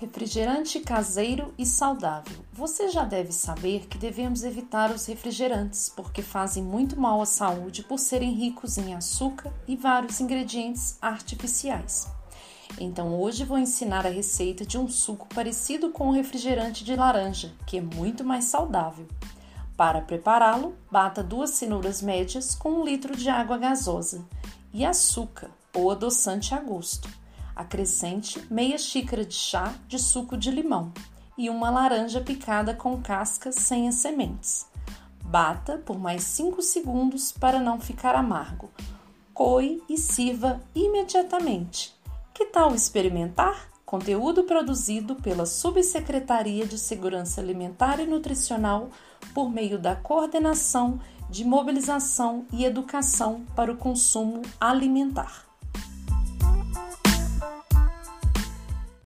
Refrigerante caseiro e saudável. Você já deve saber que devemos evitar os refrigerantes porque fazem muito mal à saúde por serem ricos em açúcar e vários ingredientes artificiais. Então hoje vou ensinar a receita de um suco parecido com o refrigerante de laranja, que é muito mais saudável. Para prepará-lo, bata duas cenouras médias com um litro de água gasosa e açúcar ou adoçante a gosto. Acrescente meia xícara de chá de suco de limão e uma laranja picada com casca sem as sementes. Bata por mais 5 segundos para não ficar amargo. Coe e sirva imediatamente. Que tal experimentar? Conteúdo produzido pela Subsecretaria de Segurança Alimentar e Nutricional por meio da Coordenação de Mobilização e Educação para o Consumo Alimentar.